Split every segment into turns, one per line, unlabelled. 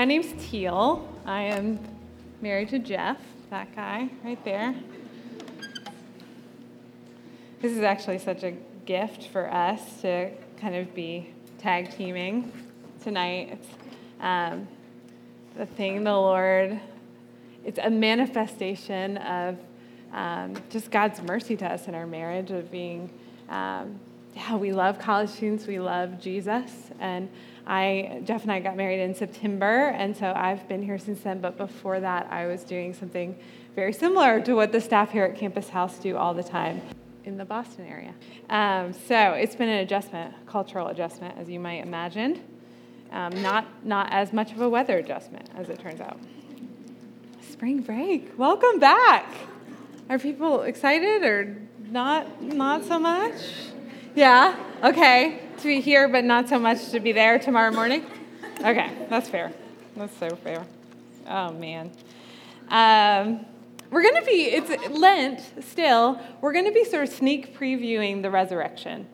My name's Teal. I am married to Jeff, that guy right there. This is actually such a gift for us to kind of be tag teaming tonight. It's um, the thing the Lord, it's a manifestation of um, just God's mercy to us in our marriage, of being, um, yeah, we love college students, we love Jesus. And I, Jeff and I got married in September, and so I've been here since then. But before that, I was doing something very similar to what the staff here at Campus House do all the time in the Boston area. Um, so it's been an adjustment, cultural adjustment, as you might imagine. Um, not, not as much of a weather adjustment, as it turns out. Spring break, welcome back. Are people excited or not? Not so much. Yeah. Okay. To be here, but not so much to be there tomorrow morning. Okay, that's fair. That's so fair. Oh man. Um, we're going to be, it's Lent still, we're going to be sort of sneak previewing the resurrection.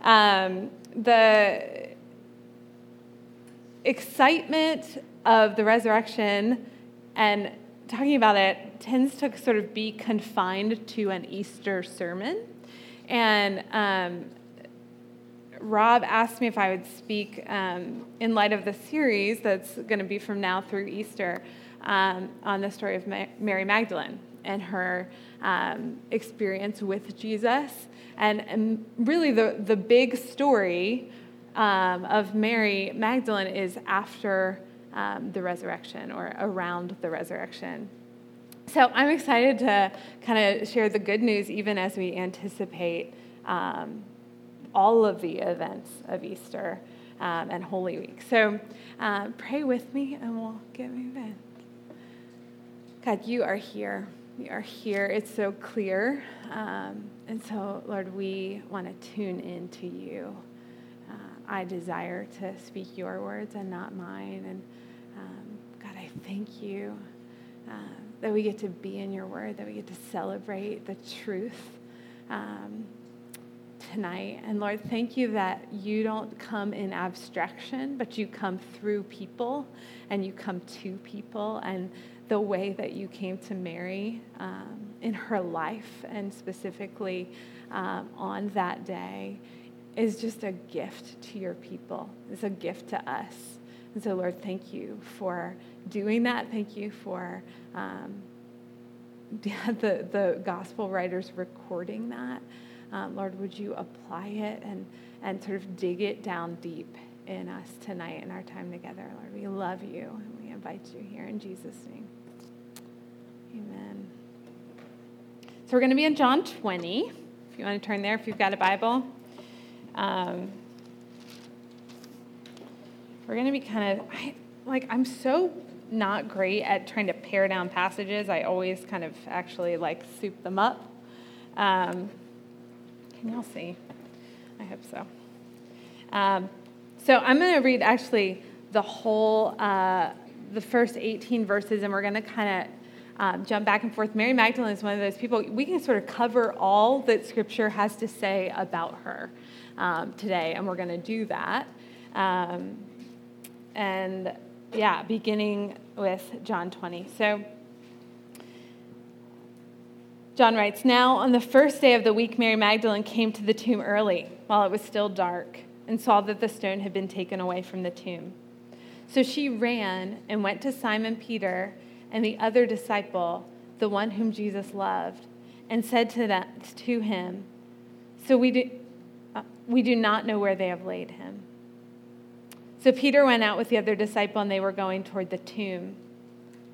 Um, the excitement of the resurrection and talking about it tends to sort of be confined to an Easter sermon. And um, Rob asked me if I would speak um, in light of the series that's going to be from now through Easter um, on the story of Mary Magdalene and her um, experience with Jesus. And, and, really, the, the big story um, of Mary Magdalene is after um, the resurrection or around the resurrection. So I'm excited to kind of share the good news even as we anticipate um, all of the events of Easter um, and Holy Week. So uh, pray with me and we'll get moving. God, you are here. You are here. It's so clear. Um, and so, Lord, we want to tune into you. Uh, I desire to speak your words and not mine. And um, God, I thank you uh, that we get to be in your word, that we get to celebrate the truth. Um, tonight. And Lord, thank you that you don't come in abstraction, but you come through people and you come to people. And the way that you came to Mary um, in her life and specifically um, on that day is just a gift to your people. It's a gift to us. And so, Lord, thank you for doing that. Thank you for um, the, the gospel writers recording that. Um, Lord, would you apply it and, and sort of dig it down deep in us tonight in our time together, Lord? We love you and we invite you here in Jesus' name. Amen. So we're going to be in John 20. If you want to turn there, if you've got a Bible. Um, we're going to be kind of, I, like, I'm so not great at trying to pare down passages. I always kind of actually like soup them up. Um, can y'all see? I hope so. Um, so I'm going to read actually the whole, uh, the first 18 verses, and we're going to kind of um, jump back and forth. Mary Magdalene is one of those people, we can sort of cover all that Scripture has to say about her um, today, and we're going to do that. Um, and yeah, beginning with John 20. So, John writes Now, on the first day of the week, Mary Magdalene came to the tomb early, while it was still dark, and saw that the stone had been taken away from the tomb. So she ran and went to Simon Peter and the other disciple, the one whom Jesus loved, and said to, that, to him, So we do, uh, we do not know where they have laid him. So Peter went out with the other disciple, and they were going toward the tomb.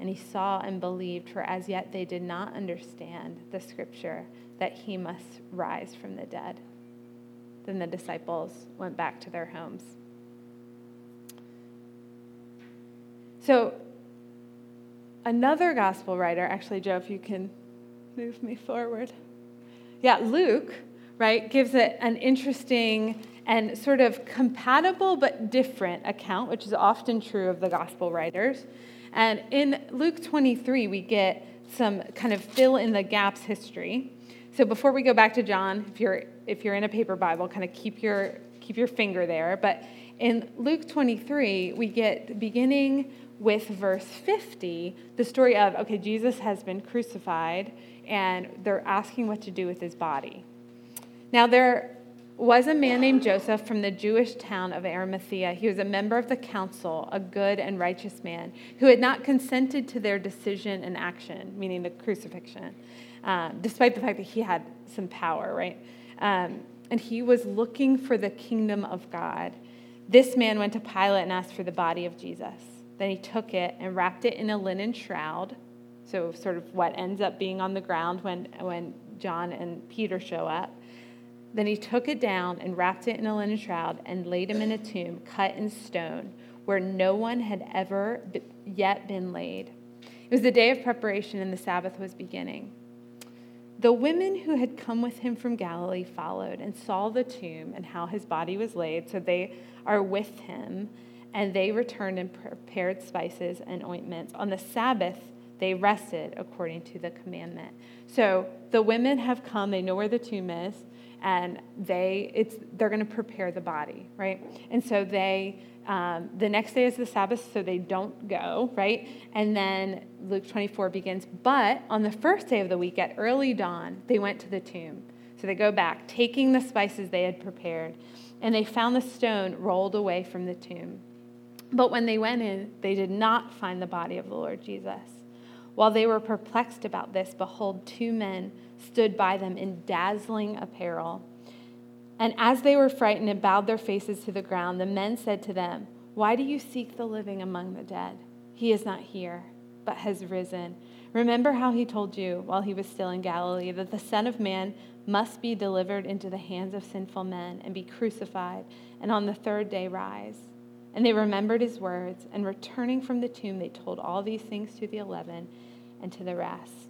and he saw and believed, for as yet they did not understand the scripture that he must rise from the dead. Then the disciples went back to their homes. So, another gospel writer, actually, Joe, if you can move me forward. Yeah, Luke, right, gives it an interesting and sort of compatible but different account, which is often true of the gospel writers. And in Luke 23, we get some kind of fill in the gaps history. So before we go back to John, if you're if you're in a paper Bible, kind of keep your keep your finger there. But in Luke 23, we get beginning with verse 50, the story of okay, Jesus has been crucified, and they're asking what to do with his body. Now there was a man named Joseph from the Jewish town of Arimathea. He was a member of the council, a good and righteous man, who had not consented to their decision and action, meaning the crucifixion, um, despite the fact that he had some power, right? Um, and he was looking for the kingdom of God. This man went to Pilate and asked for the body of Jesus. Then he took it and wrapped it in a linen shroud, so sort of what ends up being on the ground when, when John and Peter show up then he took it down and wrapped it in a linen shroud and laid him in a tomb cut in stone where no one had ever yet been laid. It was the day of preparation and the Sabbath was beginning. The women who had come with him from Galilee followed and saw the tomb and how his body was laid, so they are with him, and they returned and prepared spices and ointments. On the Sabbath, they rested according to the commandment. So the women have come, they know where the tomb is and they it's they're going to prepare the body right? And so they um, the next day is the sabbath so they don't go right? And then luke 24 begins. But on the first day of the week at early dawn they went to the tomb. So they go back taking the spices they had prepared and they found the stone rolled away from the tomb. But when they went in they did not find the body of the lord jesus. While they were perplexed about this behold two men stood by them in dazzling apparel. And as they were frightened and bowed their faces to the ground, the men said to them, Why do you seek the living among the dead? He is not here, but has risen. Remember how he told you while he was still in Galilee that the Son of Man must be delivered into the hands of sinful men and be crucified, and on the third day rise. And they remembered his words, and returning from the tomb, they told all these things to the eleven and to the rest.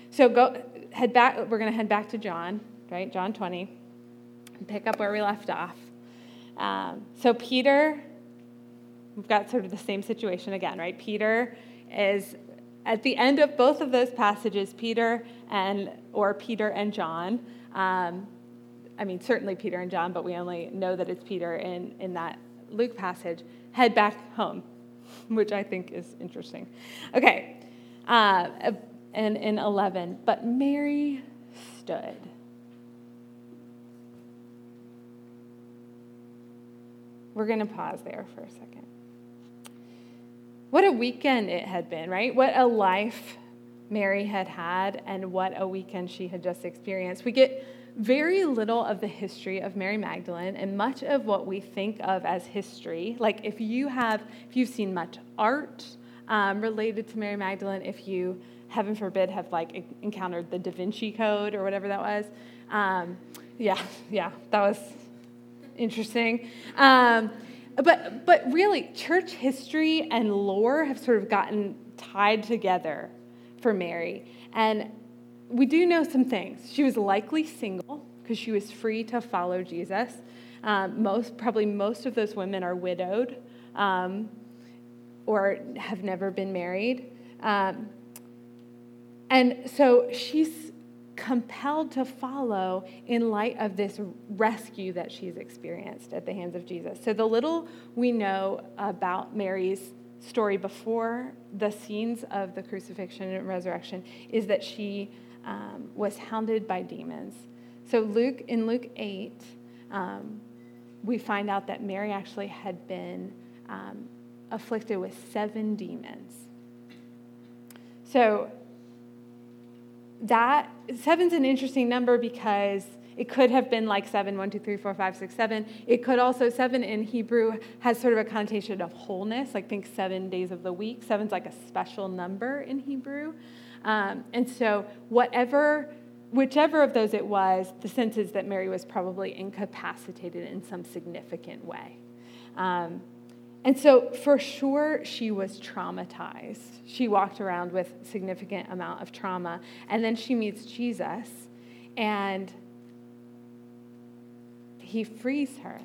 So go head back. We're going to head back to John, right? John 20, and pick up where we left off. Um, so Peter, we've got sort of the same situation again, right? Peter is at the end of both of those passages. Peter and or Peter and John. Um, I mean, certainly Peter and John, but we only know that it's Peter in in that Luke passage. Head back home, which I think is interesting. Okay. Uh, and in 11. But Mary stood. We're going to pause there for a second. What a weekend it had been, right? What a life Mary had had, and what a weekend she had just experienced. We get very little of the history of Mary Magdalene and much of what we think of as history. Like if you have, if you've seen much art um, related to Mary Magdalene, if you heaven forbid, have like encountered the Da Vinci Code or whatever that was. Um, yeah, yeah, that was interesting. Um, but but really, church history and lore have sort of gotten tied together for Mary, and we do know some things. She was likely single because she was free to follow Jesus. Um, most probably most of those women are widowed um, or have never been married. Um, and so she's compelled to follow in light of this rescue that she's experienced at the hands of Jesus. So, the little we know about Mary's story before the scenes of the crucifixion and resurrection is that she um, was hounded by demons. So, Luke in Luke 8, um, we find out that Mary actually had been um, afflicted with seven demons So that seven's an interesting number because it could have been like seven, one, two, three, four, five, six, seven. It could also, seven in Hebrew has sort of a connotation of wholeness, like think seven days of the week. Seven's like a special number in Hebrew. Um, and so, whatever, whichever of those it was, the sense is that Mary was probably incapacitated in some significant way. Um, and so, for sure, she was traumatized. She walked around with significant amount of trauma. And then she meets Jesus, and he frees her.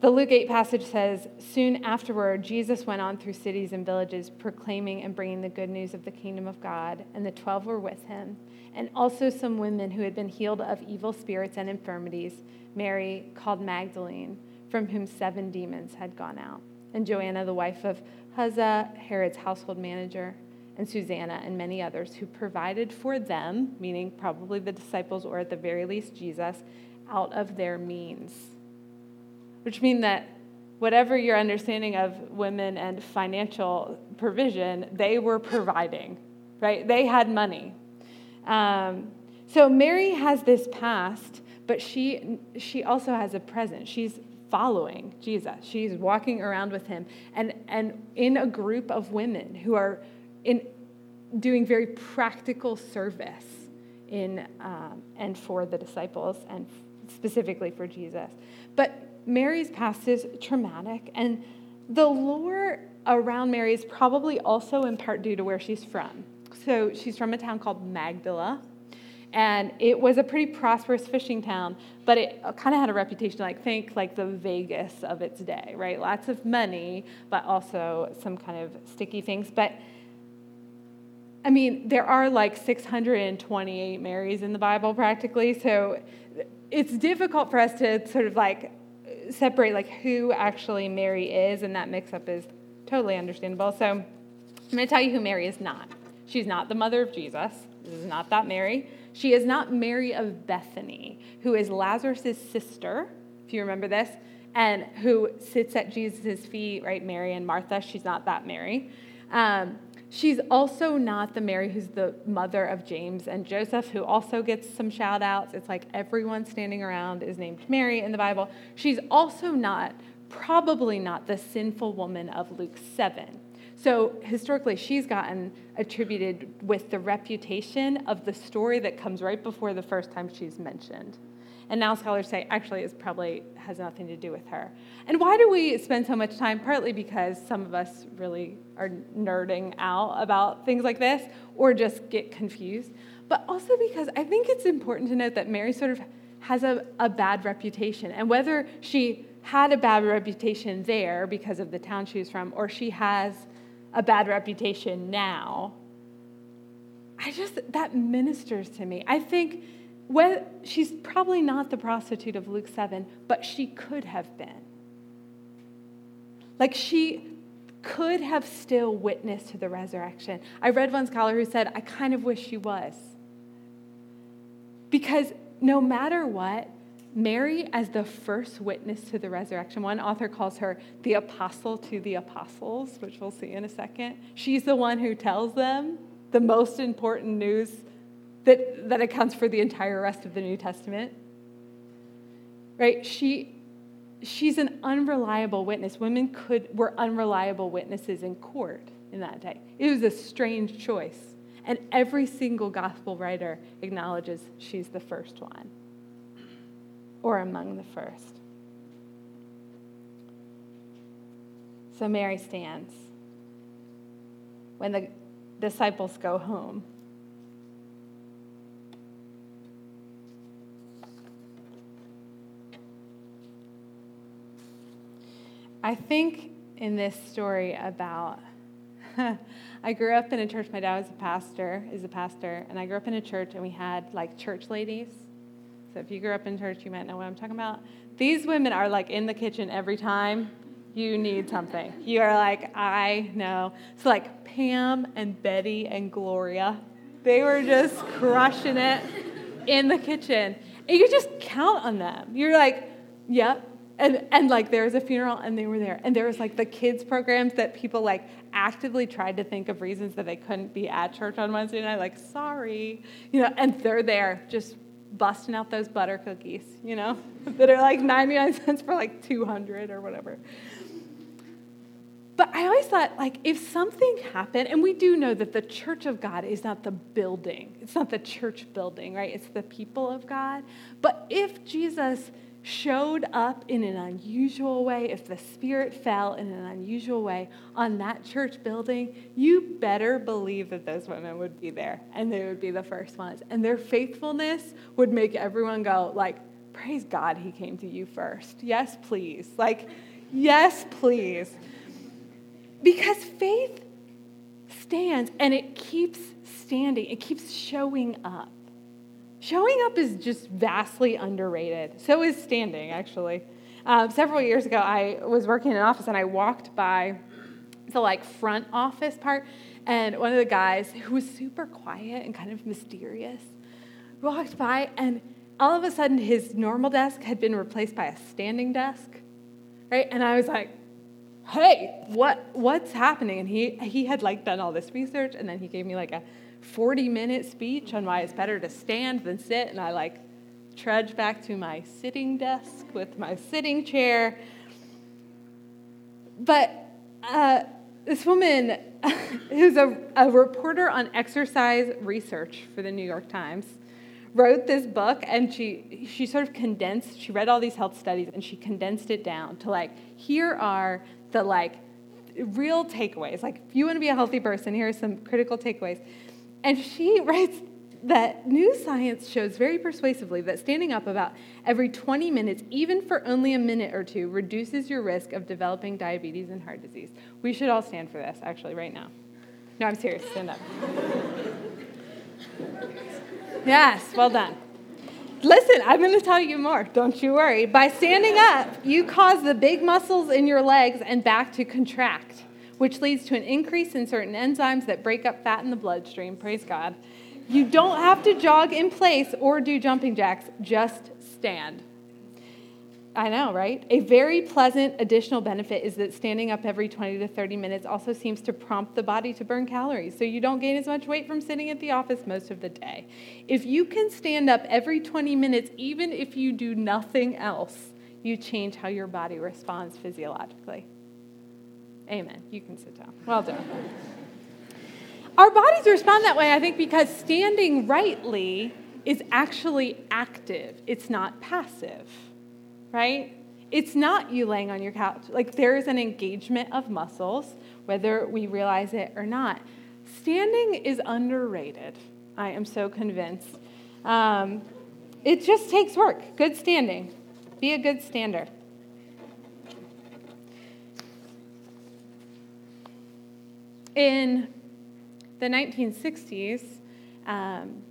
The Luke 8 passage says Soon afterward, Jesus went on through cities and villages, proclaiming and bringing the good news of the kingdom of God, and the twelve were with him, and also some women who had been healed of evil spirits and infirmities, Mary, called Magdalene from whom seven demons had gone out, and Joanna, the wife of Chuza, Herod's household manager, and Susanna, and many others who provided for them, meaning probably the disciples or at the very least Jesus, out of their means. Which means that whatever your understanding of women and financial provision, they were providing, right? They had money. Um, so Mary has this past, but she she also has a present. She's following Jesus. She's walking around with him and, and in a group of women who are in, doing very practical service in, um, and for the disciples and specifically for Jesus. But Mary's past is traumatic, and the lore around Mary is probably also in part due to where she's from. So she's from a town called Magdala, and it was a pretty prosperous fishing town, but it kind of had a reputation like think like the Vegas of its day, right? Lots of money, but also some kind of sticky things. But I mean, there are like 628 Marys in the Bible practically, so it's difficult for us to sort of like separate like who actually Mary is, and that mix up is totally understandable. So I'm going to tell you who Mary is not. She's not the mother of Jesus. This is not that Mary. She is not Mary of Bethany, who is Lazarus' sister, if you remember this, and who sits at Jesus' feet, right? Mary and Martha. She's not that Mary. Um, she's also not the Mary who's the mother of James and Joseph, who also gets some shout outs. It's like everyone standing around is named Mary in the Bible. She's also not, probably not, the sinful woman of Luke 7 so historically, she's gotten attributed with the reputation of the story that comes right before the first time she's mentioned. And now scholars say actually it probably has nothing to do with her. And why do we spend so much time? Partly because some of us really are nerding out about things like this or just get confused. But also because I think it's important to note that Mary sort of has a, a bad reputation. And whether she had a bad reputation there because of the town she was from, or she has a bad reputation now. I just, that ministers to me. I think well, she's probably not the prostitute of Luke 7, but she could have been. Like she could have still witnessed to the resurrection. I read one scholar who said, I kind of wish she was. Because no matter what, Mary, as the first witness to the resurrection, one author calls her the apostle to the apostles, which we'll see in a second. She's the one who tells them the most important news that, that accounts for the entire rest of the New Testament. Right? She, she's an unreliable witness. Women could, were unreliable witnesses in court in that day. It was a strange choice. And every single gospel writer acknowledges she's the first one or among the first. So Mary stands when the disciples go home. I think in this story about I grew up in a church. My dad was a pastor, is a pastor, and I grew up in a church, and we had like church ladies so if you grew up in church, you might know what I'm talking about. These women are like in the kitchen every time you need something. You are like, I know. So, like Pam and Betty and Gloria, they were just crushing it in the kitchen. And you just count on them. You're like, yep. and, and like there was a funeral and they were there. And there was like the kids programs that people like actively tried to think of reasons that they couldn't be at church on Wednesday night, like, sorry, you know, and they're there just busting out those butter cookies, you know, that are like 99 cents for like 200 or whatever. But I always thought, like, if something happened, and we do know that the church of God is not the building, it's not the church building, right? It's the people of God. But if Jesus showed up in an unusual way, if the Spirit fell in an unusual way on that church building, you better believe that those women would be there and they would be the first ones. And their faithfulness would make everyone go, like, praise God he came to you first. Yes, please. Like, yes, please. Because faith stands and it keeps standing, it keeps showing up. Showing up is just vastly underrated. So is standing, actually. Um, several years ago, I was working in an office and I walked by the like front office part, and one of the guys who was super quiet and kind of mysterious walked by, and all of a sudden his normal desk had been replaced by a standing desk, right? And I was like, hey, what, what's happening? And he, he had like done all this research, and then he gave me like a 40 minute speech on why it's better to stand than sit. And I like trudge back to my sitting desk with my sitting chair. But uh, this woman, who's a, a reporter on exercise research for the New York Times, wrote this book and she she sort of condensed she read all these health studies and she condensed it down to like here are the like real takeaways. Like, if you want to be a healthy person, here are some critical takeaways. And she writes that new science shows very persuasively that standing up about every 20 minutes, even for only a minute or two, reduces your risk of developing diabetes and heart disease. We should all stand for this, actually, right now. No, I'm serious. Stand up. yes, well done. Listen, I'm going to tell you more. Don't you worry. By standing up, you cause the big muscles in your legs and back to contract, which leads to an increase in certain enzymes that break up fat in the bloodstream. Praise God. You don't have to jog in place or do jumping jacks, just stand. I know, right? A very pleasant additional benefit is that standing up every 20 to 30 minutes also seems to prompt the body to burn calories, so you don't gain as much weight from sitting at the office most of the day. If you can stand up every 20 minutes, even if you do nothing else, you change how your body responds physiologically. Amen. You can sit down. Well done. Our bodies respond that way, I think, because standing rightly is actually active, it's not passive right? It's not you laying on your couch. Like there is an engagement of muscles, whether we realize it or not. Standing is underrated. I am so convinced. Um, it just takes work. Good standing. Be a good stander. In the 1960s, um,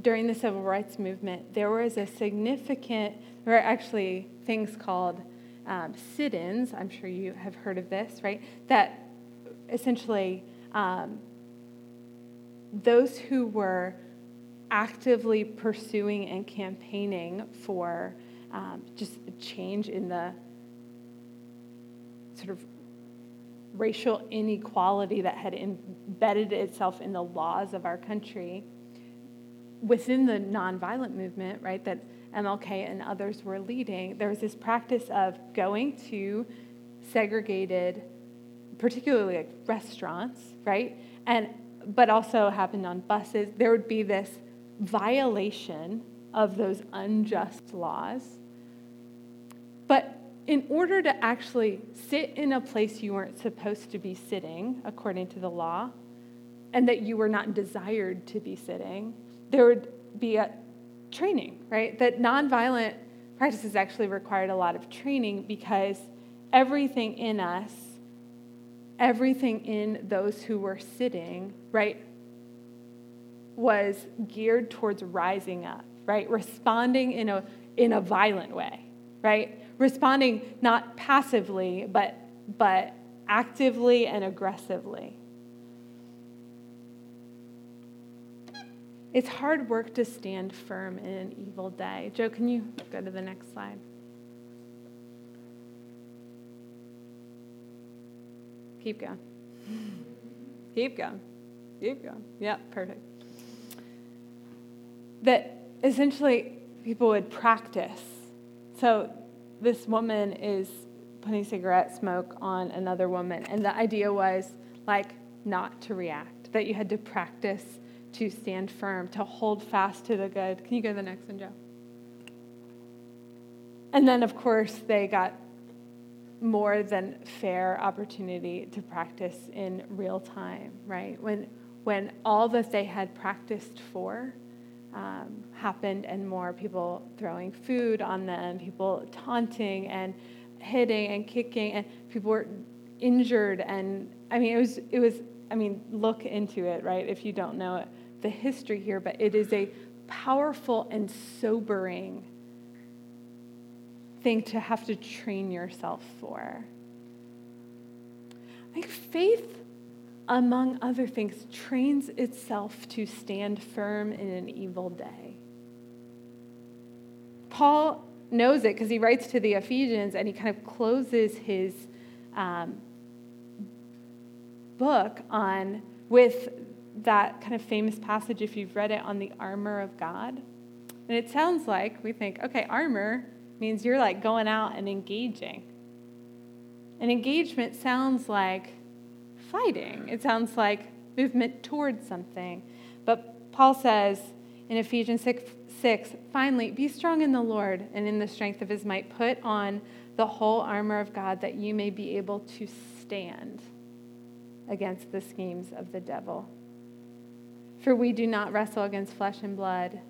during the civil rights movement, there was a significant there are actually things called um, sit ins. I'm sure you have heard of this, right? That essentially um, those who were actively pursuing and campaigning for um, just a change in the sort of racial inequality that had embedded itself in the laws of our country within the nonviolent movement, right? That MLK and others were leading, there was this practice of going to segregated, particularly like restaurants, right? And but also happened on buses. There would be this violation of those unjust laws. But in order to actually sit in a place you weren't supposed to be sitting, according to the law, and that you were not desired to be sitting, there would be a, training, right? That nonviolent practices actually required a lot of training because everything in us, everything in those who were sitting, right, was geared towards rising up, right? Responding in a, in a violent way, right? responding not passively, but, but actively and aggressively. It's hard work to stand firm in an evil day. Joe, can you go to the next slide? Keep going. Keep going. Keep going. Yeah, perfect. That essentially people would practice. So this woman is putting cigarette smoke on another woman, and the idea was like not to react, that you had to practice to stand firm, to hold fast to the good. Can you go to the next one, Joe? And then, of course, they got more than fair opportunity to practice in real time, right? When, when all that they had practiced for um, happened and more people throwing food on them, people taunting and hitting and kicking, and people were injured. And I mean, it was, it was, I mean, look into it, right? If you don't know it, the history here, but it is a powerful and sobering thing to have to train yourself for. Like faith, among other things, trains itself to stand firm in an evil day. Paul knows it because he writes to the Ephesians and he kind of closes his um, book on with that kind of famous passage, if you've read it, on the armor of God. And it sounds like we think, okay, armor means you're like going out and engaging. And engagement sounds like fighting, it sounds like movement towards something. But Paul says in Ephesians 6, 6 finally, be strong in the Lord and in the strength of his might. Put on the whole armor of God that you may be able to stand against the schemes of the devil. For we do not wrestle against flesh and blood,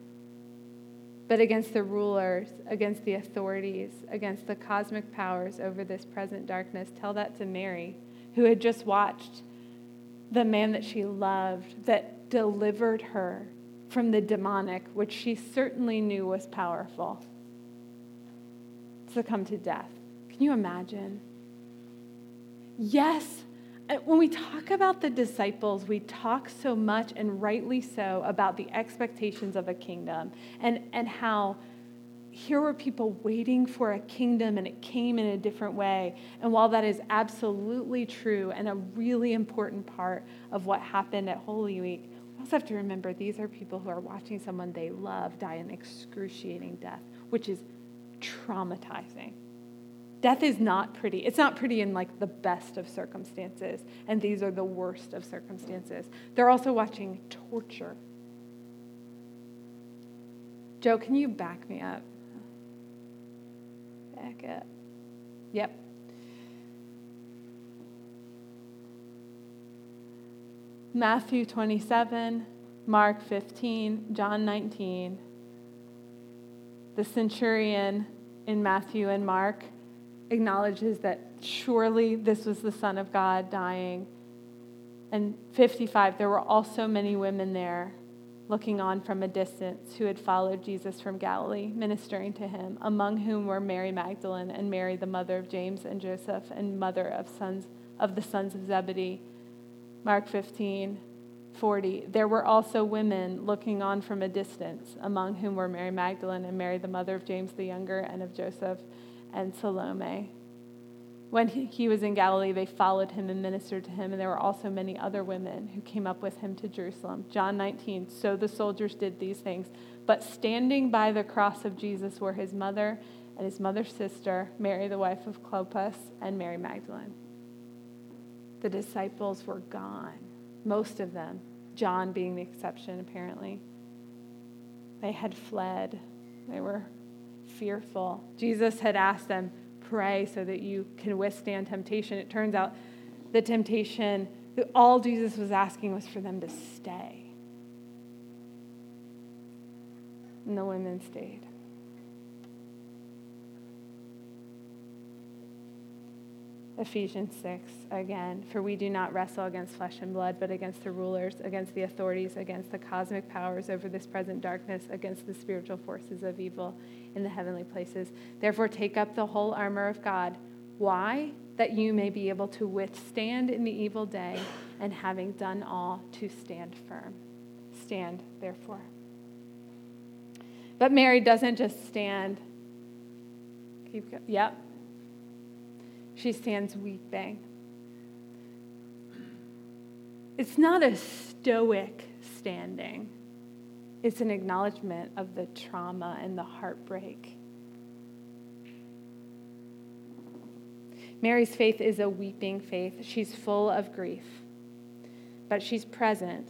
but against the rulers, against the authorities, against the cosmic powers over this present darkness. Tell that to Mary, who had just watched the man that she loved, that delivered her from the demonic, which she certainly knew was powerful, succumb to death. Can you imagine? Yes, when we talk about the disciples, we talk so much, and rightly so, about the expectations of a kingdom and, and how here were people waiting for a kingdom and it came in a different way. And while that is absolutely true and a really important part of what happened at Holy Week, we also have to remember these are people who are watching someone they love die an excruciating death, which is traumatizing. Death is not pretty. It's not pretty in like the best of circumstances, and these are the worst of circumstances. They're also watching torture. Joe, can you back me up? Back up. Yep. Matthew 27, Mark 15, John 19. The centurion in Matthew and Mark acknowledges that surely this was the Son of God dying. And 55, there were also many women there looking on from a distance who had followed Jesus from Galilee, ministering to him, among whom were Mary Magdalene and Mary, the mother of James and Joseph, and mother of sons of the sons of Zebedee. Mark 15, 40. There were also women looking on from a distance, among whom were Mary Magdalene and Mary, the mother of James the younger and of Joseph and Salome. When he was in Galilee, they followed him and ministered to him, and there were also many other women who came up with him to Jerusalem. John 19. So the soldiers did these things. But standing by the cross of Jesus were his mother and his mother's sister, Mary, the wife of Clopas, and Mary Magdalene. The disciples were gone, most of them, John being the exception, apparently. They had fled. They were fearful. Jesus had asked them, pray so that you can withstand temptation. It turns out the temptation, all Jesus was asking was for them to stay. And the women stayed. Ephesians 6 again. For we do not wrestle against flesh and blood, but against the rulers, against the authorities, against the cosmic powers over this present darkness, against the spiritual forces of evil in the heavenly places. Therefore, take up the whole armor of God. Why? That you may be able to withstand in the evil day, and having done all, to stand firm. Stand, therefore. But Mary doesn't just stand. Keep, going. yep, she stands weeping. it's not a stoic standing, it's an acknowledgement of the trauma and the heartbreak. Mary's faith is a weeping faith. She's full of grief, but she's present.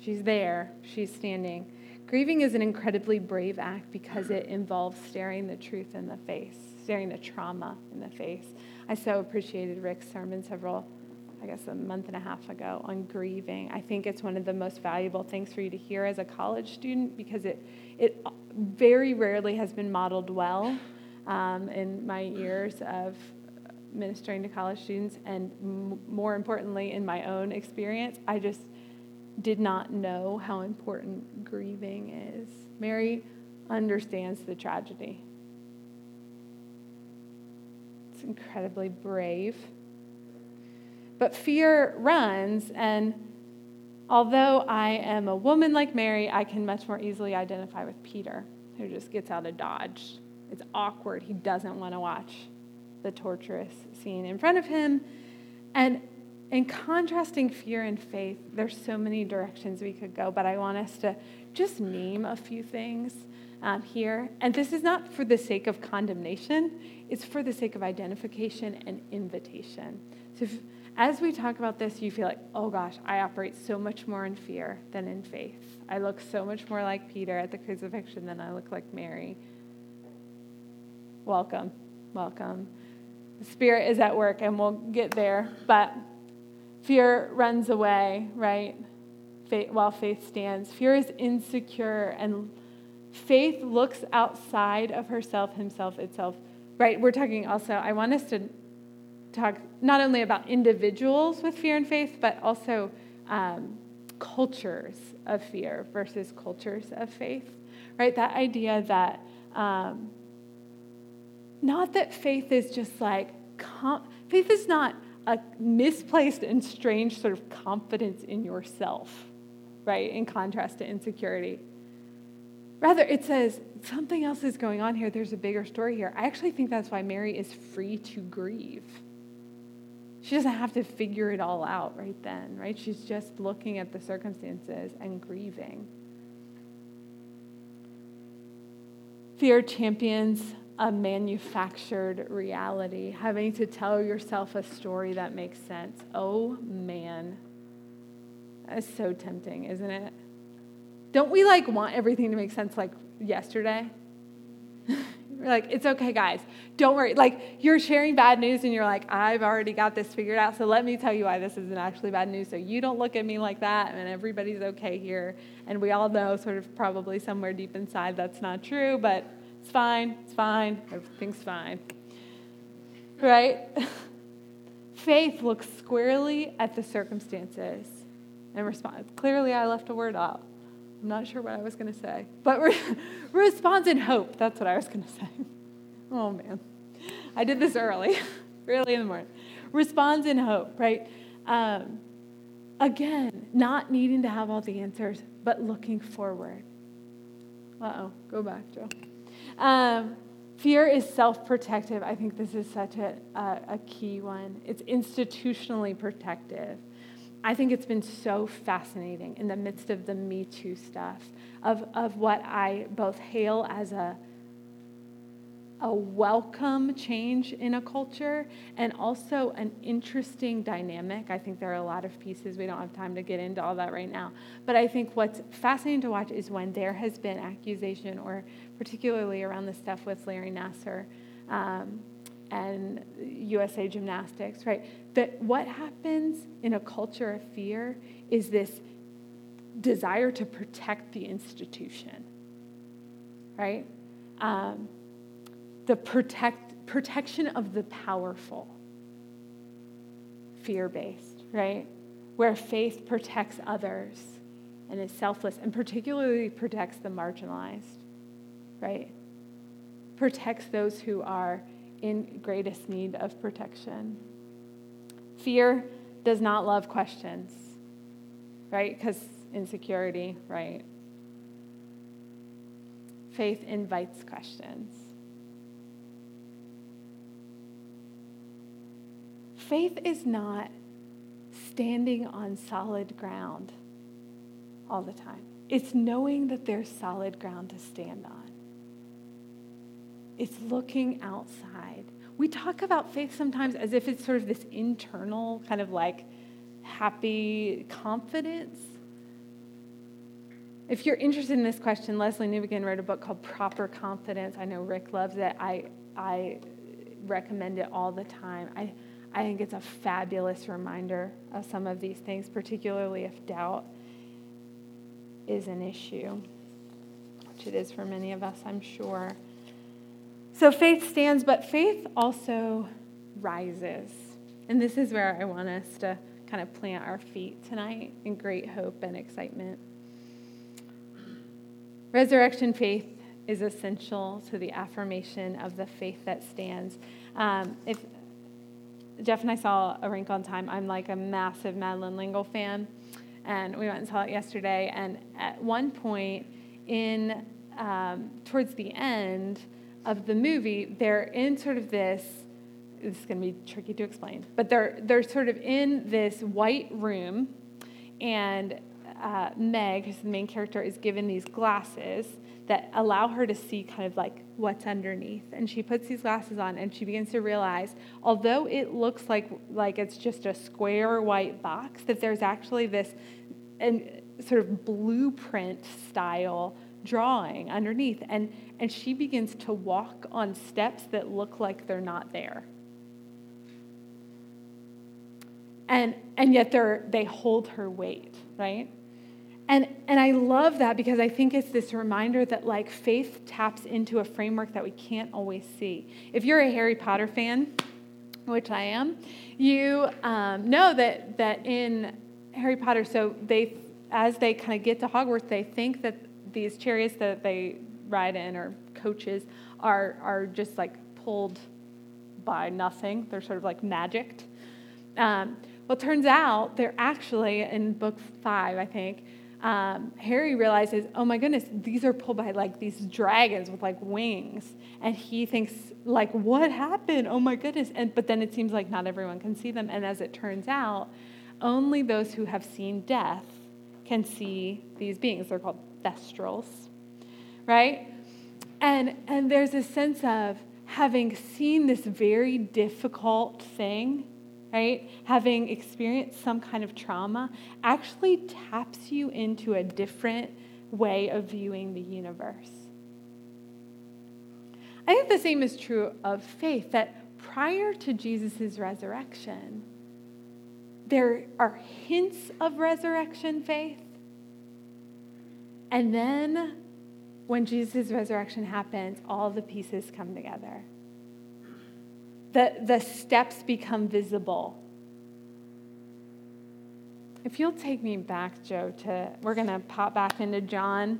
She's there. She's standing. Grieving is an incredibly brave act because it involves staring the truth in the face, staring the trauma in the face. I so appreciated Rick's sermon several, I guess, a month and a half ago on grieving. I think it's one of the most valuable things for you to hear as a college student because it, it very rarely has been modeled well um, in my years of ministering to college students, and m- more importantly, in my own experience, I just did not know how important grieving is. Mary understands the tragedy. It's incredibly brave. But fear runs, and although I am a woman like Mary, I can much more easily identify with Peter, who just gets out of Dodge. It's awkward. He doesn't want to watch the torturous scene in front of him. And in contrasting fear and faith, there's so many directions we could go, but I want us to just name a few things um, here. And this is not for the sake of condemnation, it's for the sake of identification and invitation. So, if, as we talk about this, you feel like, oh gosh, I operate so much more in fear than in faith. I look so much more like Peter at the crucifixion than I look like Mary. Welcome, welcome. The Spirit is at work, and we'll get there. But Fear runs away, right? Faith, while faith stands. Fear is insecure, and faith looks outside of herself, himself, itself, right? We're talking also, I want us to talk not only about individuals with fear and faith, but also um, cultures of fear versus cultures of faith, right? That idea that um, not that faith is just like, com- faith is not a misplaced and strange sort of confidence in yourself, right? In contrast to insecurity. Rather, it says something else is going on here. There's a bigger story here. I actually think that's why Mary is free to grieve. She doesn't have to figure it all out right then, right? She's just looking at the circumstances and grieving. Fear champions a manufactured reality, having to tell yourself a story that makes sense. Oh man, that's so tempting, isn't it? Don't we like want everything to make sense like yesterday? You're like, it's okay, guys. Don't worry. Like, you're sharing bad news and you're like, I've already got this figured out. So let me tell you why this isn't actually bad news. So you don't look at me like that and everybody's okay here. And we all know, sort of probably somewhere deep inside, that's not true, but it's fine, it's fine, everything's fine. Right? Faith looks squarely at the circumstances and responds. Clearly, I left a word out. I'm not sure what I was going to say, but re- in hope. That's what I was going to say. Oh, man. I did this early, early in the morning. Responds in hope, right? Um, again, not needing to have all the answers, but looking forward. Uh oh, go back, Joe. Um, fear is self protective. I think this is such a, a, a key one. It's institutionally protective. I think it's been so fascinating in the midst of the Me Too stuff of, of what I both hail as a a welcome change in a culture and also an interesting dynamic. I think there are a lot of pieces. We don't have time to get into all that right now. But I think what's fascinating to watch is when there has been accusation, or particularly around the stuff with Larry Nassar um, and USA Gymnastics, right? That what happens in a culture of fear is this desire to protect the institution, right? Um, the protect, protection of the powerful, fear based, right? Where faith protects others and is selfless, and particularly protects the marginalized, right? Protects those who are in greatest need of protection. Fear does not love questions, right? Because insecurity, right? Faith invites questions. faith is not standing on solid ground all the time. It's knowing that there's solid ground to stand on. It's looking outside. We talk about faith sometimes as if it's sort of this internal kind of like happy confidence. If you're interested in this question, Lesslie Newbigin wrote a book called Proper Confidence. I know Rick loves it. I, I recommend it all the time. I, I think it's a fabulous reminder of some of these things, particularly if doubt is an issue, which it is for many of us, I'm sure. So faith stands, but faith also rises. And this is where I want us to kind of plant our feet tonight in great hope and excitement. Resurrection faith is essential to the affirmation of the faith that stands. Um, if Jeff and I saw A Wrinkle in Time, I'm like a massive Madeleine L'Engle fan, and we went and saw it yesterday. And at one point, in um, towards the end of the movie, they're in sort of this. This is going to be tricky to explain, but they're they're sort of in this white room, and uh, Meg, who's the main character, is given these glasses that allow her to see kind of like what's underneath. And she puts these glasses on and she begins to realize, although it looks like, like it's just a square white box, that there's actually this and sort of blueprint style drawing underneath. And, and she begins to walk on steps that look like they're not there. And, and yet they're, they hold her weight, right? And, and I love that because I think it's this reminder that like faith taps into a framework that we can't always see. If you're a Harry Potter fan, which I am, you um, know that, that in Harry Potter, so they, as they kind of get to Hogwarts, they think that these chariots that they ride in or coaches are, are just like pulled by nothing. They're sort of like magicked. Um, well, turns out they're actually in book five, I think, um, Harry realizes, oh my goodness, these are pulled by like these dragons with like wings. And he thinks, like, what happened? Oh my goodness. And, but then it seems like not everyone can see them. And as it turns out, only those who have seen death can see these beings. They're called thestrals, right? And, and there's a sense of having seen this very difficult thing right, having experienced some kind of trauma, actually taps you into a different way of viewing the universe. I think the same is true of faith, that prior to Jesus' resurrection, there are hints of resurrection faith. And then when Jesus' resurrection happens, all the pieces come together the, the steps become visible. If you'll take me back, Joe, to we're going to pop back into John.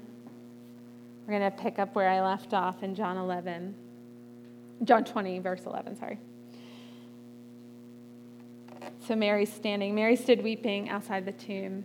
We're going to pick up where I left off in John 11. John 20, verse 11, sorry. So Mary's standing. Mary stood weeping outside the tomb.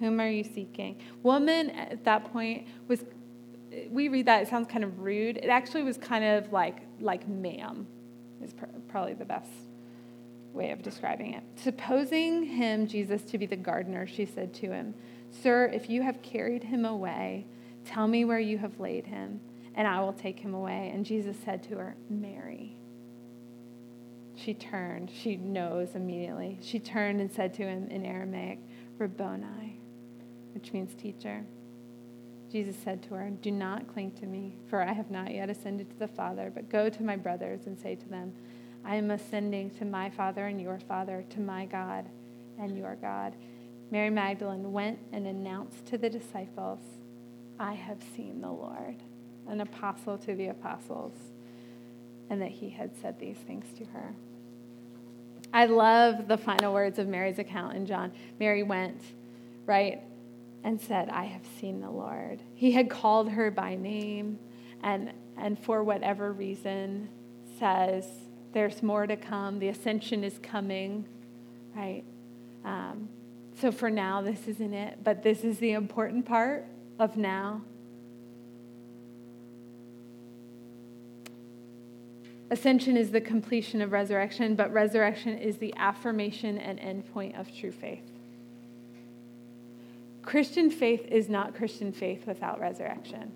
Whom are you seeking? Woman at that point was we read that, it sounds kind of rude. It actually was kind of like, like ma'am, is pr- probably the best way of describing it. Supposing him, Jesus, to be the gardener, she said to him, Sir, if you have carried him away, tell me where you have laid him, and I will take him away. And Jesus said to her, Mary. She turned. She knows immediately. She turned and said to him in Aramaic, Rabboni, which means teacher. Jesus said to her, Do not cling to me, for I have not yet ascended to the Father, but go to my brothers and say to them, I am ascending to my Father and your Father, to my God and your God. Mary Magdalene went and announced to the disciples, I have seen the Lord, an apostle to the apostles, and that he had said these things to her. I love the final words of Mary's account in John. Mary went, right, and said, I have seen the Lord. He had called her by name, and, and for whatever reason, says, There's more to come. The ascension is coming, right? Um, so for now, this isn't it, but this is the important part of now. Ascension is the completion of resurrection, but resurrection is the affirmation and endpoint of true faith. Christian faith is not Christian faith without resurrection.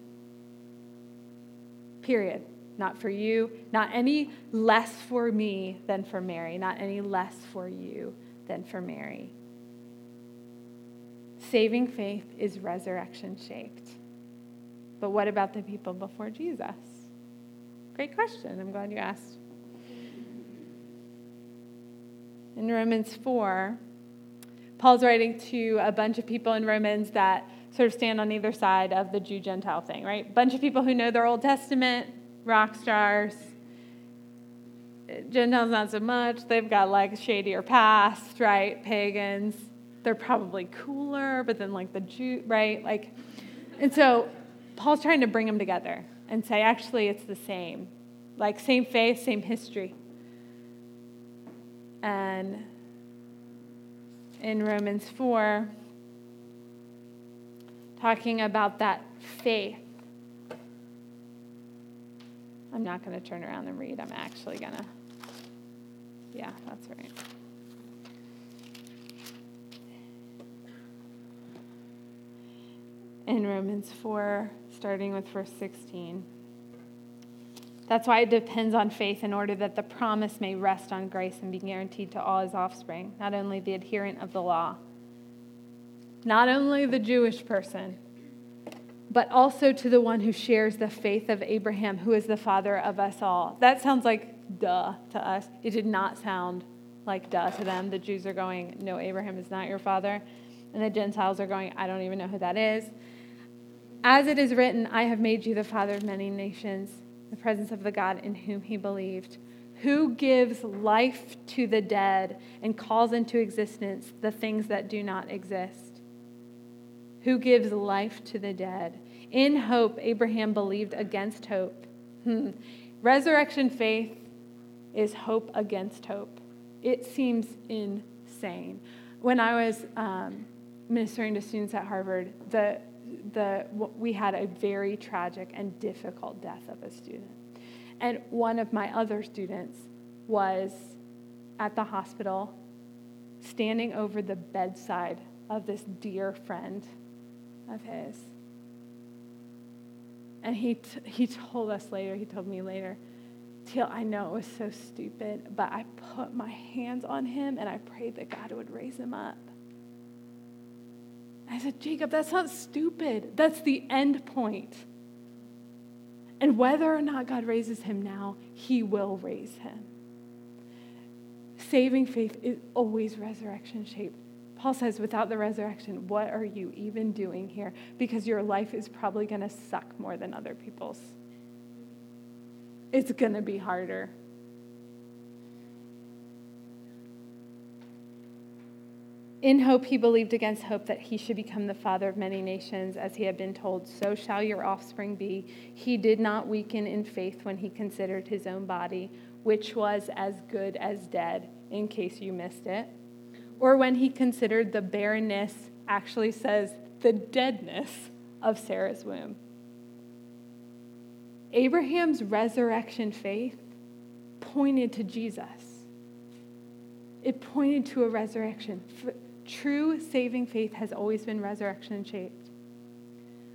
Period. Not for you, not any less for me than for Mary, not any less for you than for Mary. Saving faith is resurrection shaped. But what about the people before Jesus? Great question. I'm glad you asked. In Romans 4, Paul's writing to a bunch of people in Romans that sort of stand on either side of the Jew Gentile thing, right? Bunch of people who know their Old Testament, rock stars. Gentiles, not so much. They've got like a shadier past, right? Pagans. They're probably cooler, but then like the Jew, right? Like, and so Paul's trying to bring them together and say, actually, it's the same. Like, same faith, same history. And in Romans 4, talking about that faith. I'm not going to turn around and read. I'm actually going to. Yeah, that's right. In Romans 4, starting with verse 16. That's why it depends on faith in order that the promise may rest on grace and be guaranteed to all his offspring, not only the adherent of the law, not only the Jewish person, but also to the one who shares the faith of Abraham, who is the father of us all. That sounds like duh to us. It did not sound like duh to them. The Jews are going, No, Abraham is not your father. And the Gentiles are going, I don't even know who that is. As it is written, I have made you the father of many nations, the presence of the God in whom he believed, who gives life to the dead and calls into existence the things that do not exist. Who gives life to the dead? In hope, Abraham believed against hope. Hmm. Resurrection faith is hope against hope. It seems insane. When I was um, ministering to students at Harvard, the the, we had a very tragic and difficult death of a student. And one of my other students was at the hospital standing over the bedside of this dear friend of his. And he, t- he told us later, he told me later, Teal, I know it was so stupid, but I put my hands on him and I prayed that God would raise him up. I said, Jacob, that's not stupid. That's the end point. And whether or not God raises him now, he will raise him. Saving faith is always resurrection shaped. Paul says, without the resurrection, what are you even doing here? Because your life is probably going to suck more than other people's. It's going to be harder. In hope, he believed against hope that he should become the father of many nations, as he had been told, So shall your offspring be. He did not weaken in faith when he considered his own body, which was as good as dead, in case you missed it. Or when he considered the barrenness, actually says the deadness of Sarah's womb. Abraham's resurrection faith pointed to Jesus. It pointed to a resurrection. True saving faith has always been resurrection shaped.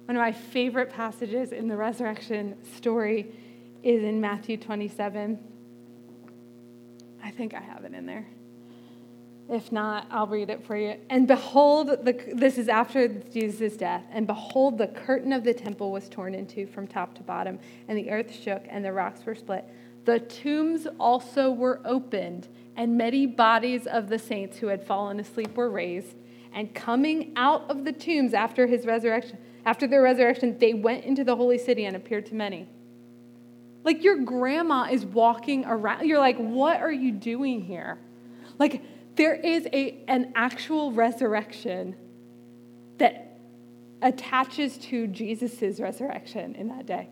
One of my favorite passages in the resurrection story is in Matthew 27. I think I have it in there. If not, I'll read it for you. And behold, the, this is after Jesus' death. And behold, the curtain of the temple was torn in two from top to bottom, and the earth shook, and the rocks were split. The tombs also were opened and many bodies of the saints who had fallen asleep were raised. And coming out of the tombs after his resurrection, after their resurrection, they went into the holy city and appeared to many. Like your grandma is walking around. You're like, what are you doing here? Like, there is a, an actual resurrection that attaches to Jesus' resurrection in that day.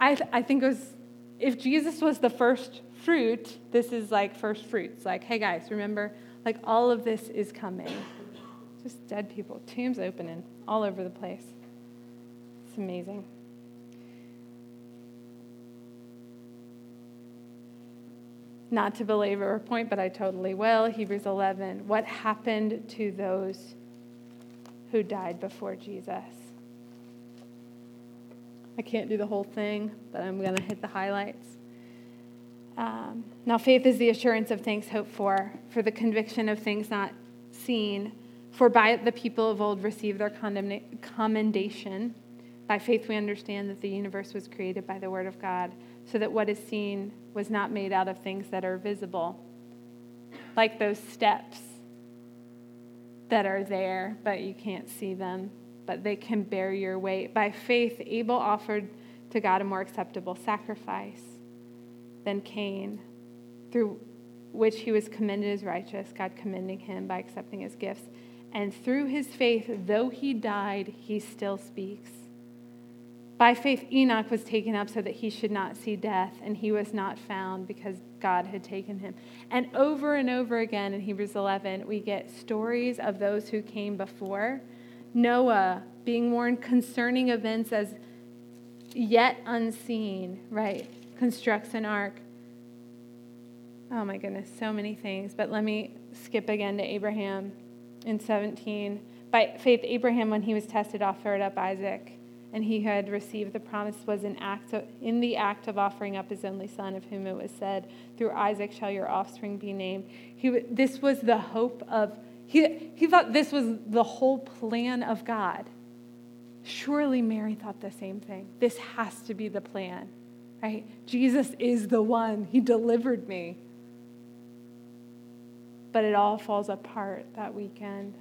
I, I think it was, if Jesus was the first fruit, this is like first fruits. Like, hey guys, remember, like all of this is coming. Just dead people, tombs opening all over the place. It's amazing. Not to belabor a point, but I totally will. Hebrews 11. What happened to those who died before Jesus? I can't do the whole thing, but I'm going to hit the highlights. Um, now, faith is the assurance of things hoped for, for the conviction of things not seen. For by it the people of old received their commendation. By faith, we understand that the universe was created by the word of God, so that what is seen was not made out of things that are visible, like those steps that are there, but you can't see them, but they can bear your weight. By faith, Abel offered to God a more acceptable sacrifice than Cain, through which he was commended as righteous, God commending him by accepting his gifts. And through his faith, though he died, he still speaks. By faith, Enoch was taken up so that he should not see death, and he was not found because God had taken him. And over and over again in Hebrews 11, we get stories of those who came before. Noah being warned concerning events as yet unseen, right? Constructs an ark. Oh my goodness, so many things. But let me skip again to Abraham in 17. By faith, Abraham, when he was tested, offered up Isaac and he had received the promise was in, act of, in the act of offering up his only son, of whom it was said, Through Isaac shall your offspring be named. He, this was the hope of, he, he thought this was the whole plan of God. Surely Mary thought the same thing. This has to be the plan, right? Jesus is the one. He delivered me. But it all falls apart that weekend.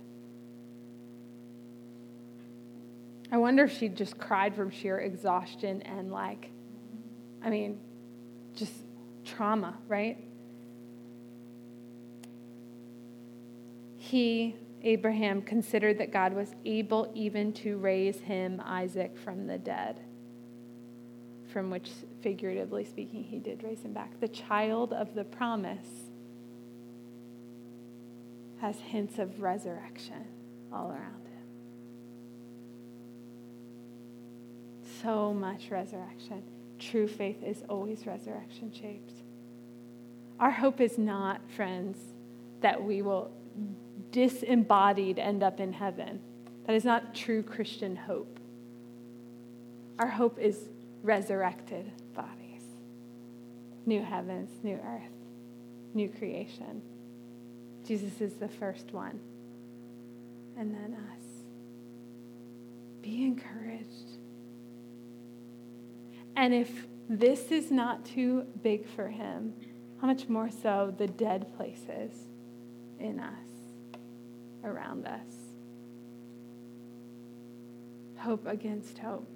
I wonder if she just cried from sheer exhaustion and, like, I mean, just trauma, right? He, Abraham, considered that God was able even to raise him, Isaac, from the dead, from which, figuratively speaking, he did raise him back. The child of the promise has hints of resurrection all around. Him. So much resurrection. True faith is always resurrection shaped. Our hope is not, friends, that we will disembodied end up in heaven. That is not true Christian hope. Our hope is resurrected bodies, new heavens, new earth, new creation. Jesus is the first one, and then us. Be encouraged. And if this is not too big for him, how much more so the dead places in us, around us? Hope against hope.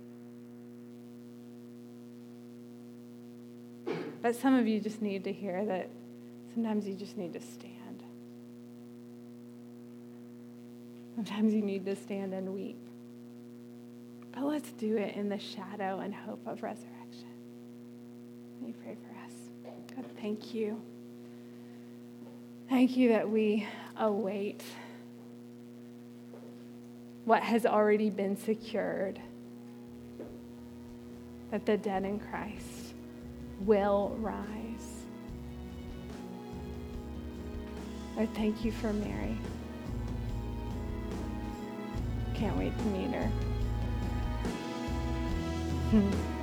But some of you just need to hear that sometimes you just need to stand. Sometimes you need to stand and weep. But let's do it in the shadow and hope of resurrection. Let me pray for us. God, thank you. Thank you that we await what has already been secured, that the dead in Christ will rise. I thank you for Mary. Can't wait to meet her.